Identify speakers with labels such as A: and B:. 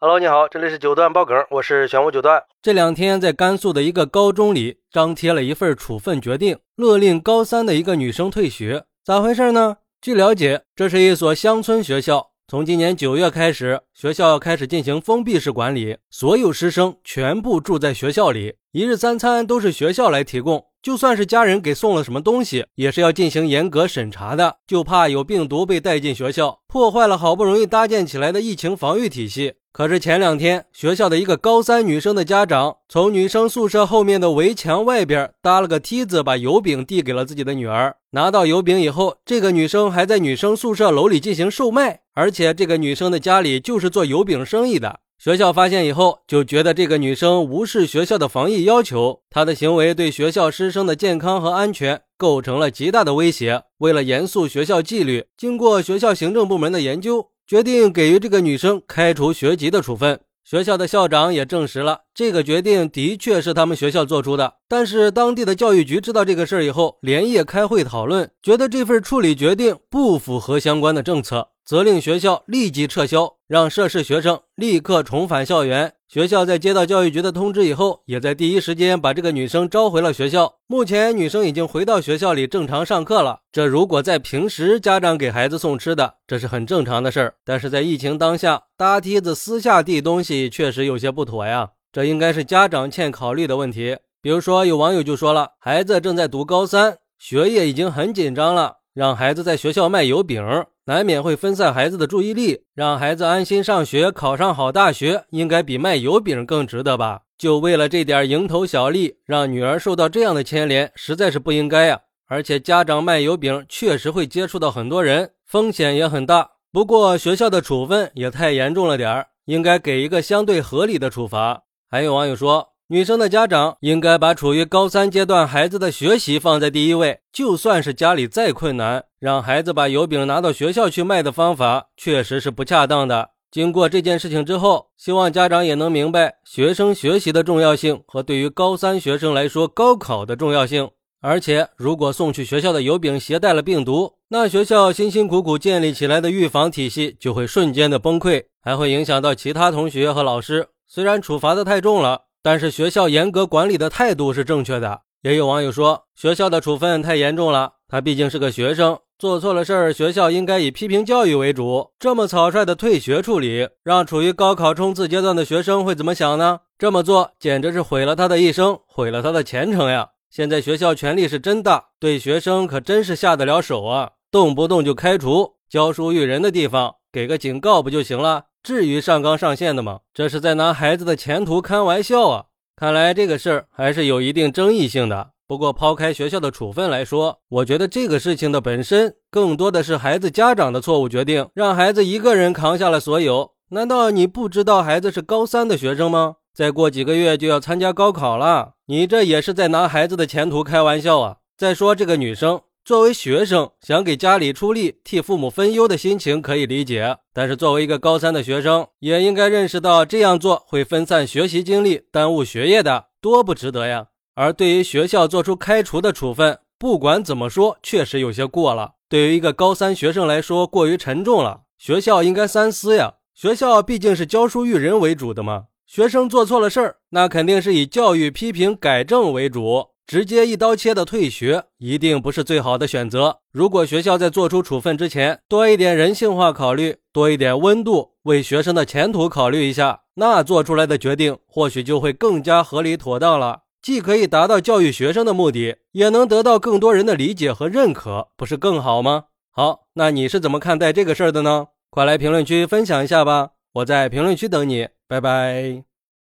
A: Hello，你好，这里是九段爆梗，我是玄武九段。这两天在甘肃的一个高中里张贴了一份处分决定，勒令高三的一个女生退学。咋回事呢？据了解，这是一所乡村学校，从今年九月开始，学校开始进行封闭式管理，所有师生全部住在学校里，一日三餐都是学校来提供。就算是家人给送了什么东西，也是要进行严格审查的，就怕有病毒被带进学校，破坏了好不容易搭建起来的疫情防御体系。可是前两天，学校的一个高三女生的家长从女生宿舍后面的围墙外边搭了个梯子，把油饼递给了自己的女儿。拿到油饼以后，这个女生还在女生宿舍楼里进行售卖，而且这个女生的家里就是做油饼生意的。学校发现以后，就觉得这个女生无视学校的防疫要求，她的行为对学校师生的健康和安全构成了极大的威胁。为了严肃学校纪律，经过学校行政部门的研究，决定给予这个女生开除学籍的处分。学校的校长也证实了，这个决定的确是他们学校做出的。但是当地的教育局知道这个事儿以后，连夜开会讨论，觉得这份处理决定不符合相关的政策。责令学校立即撤销，让涉事学生立刻重返校园。学校在接到教育局的通知以后，也在第一时间把这个女生招回了学校。目前，女生已经回到学校里正常上课了。这如果在平时，家长给孩子送吃的，这是很正常的事儿。但是在疫情当下，搭梯子私下递东西，确实有些不妥呀。这应该是家长欠考虑的问题。比如说，有网友就说了，孩子正在读高三，学业已经很紧张了，让孩子在学校卖油饼。难免会分散孩子的注意力，让孩子安心上学，考上好大学，应该比卖油饼更值得吧？就为了这点蝇头小利，让女儿受到这样的牵连，实在是不应该呀！而且家长卖油饼确实会接触到很多人，风险也很大。不过学校的处分也太严重了点儿，应该给一个相对合理的处罚。还有网友说。女生的家长应该把处于高三阶段孩子的学习放在第一位，就算是家里再困难，让孩子把油饼拿到学校去卖的方法确实是不恰当的。经过这件事情之后，希望家长也能明白学生学习的重要性和对于高三学生来说高考的重要性。而且，如果送去学校的油饼携带了病毒，那学校辛辛苦苦建立起来的预防体系就会瞬间的崩溃，还会影响到其他同学和老师。虽然处罚的太重了。但是学校严格管理的态度是正确的。也有网友说，学校的处分太严重了。他毕竟是个学生，做错了事儿，学校应该以批评教育为主。这么草率的退学处理，让处于高考冲刺阶段的学生会怎么想呢？这么做简直是毁了他的一生，毁了他的前程呀！现在学校权力是真大，对学生可真是下得了手啊，动不动就开除。教书育人的地方，给个警告不就行了？至于上纲上线的吗？这是在拿孩子的前途开玩笑啊！看来这个事儿还是有一定争议性的。不过抛开学校的处分来说，我觉得这个事情的本身更多的是孩子家长的错误决定，让孩子一个人扛下了所有。难道你不知道孩子是高三的学生吗？再过几个月就要参加高考了，你这也是在拿孩子的前途开玩笑啊！再说这个女生。作为学生，想给家里出力、替父母分忧的心情可以理解，但是作为一个高三的学生，也应该认识到这样做会分散学习精力、耽误学业的，多不值得呀！而对于学校做出开除的处分，不管怎么说，确实有些过了。对于一个高三学生来说，过于沉重了，学校应该三思呀！学校毕竟是教书育人为主的嘛，学生做错了事儿，那肯定是以教育、批评、改正为主。直接一刀切的退学一定不是最好的选择。如果学校在做出处分之前多一点人性化考虑，多一点温度，为学生的前途考虑一下，那做出来的决定或许就会更加合理妥当了。既可以达到教育学生的目的，也能得到更多人的理解和认可，不是更好吗？好，那你是怎么看待这个事儿的呢？快来评论区分享一下吧，我在评论区等你，拜拜。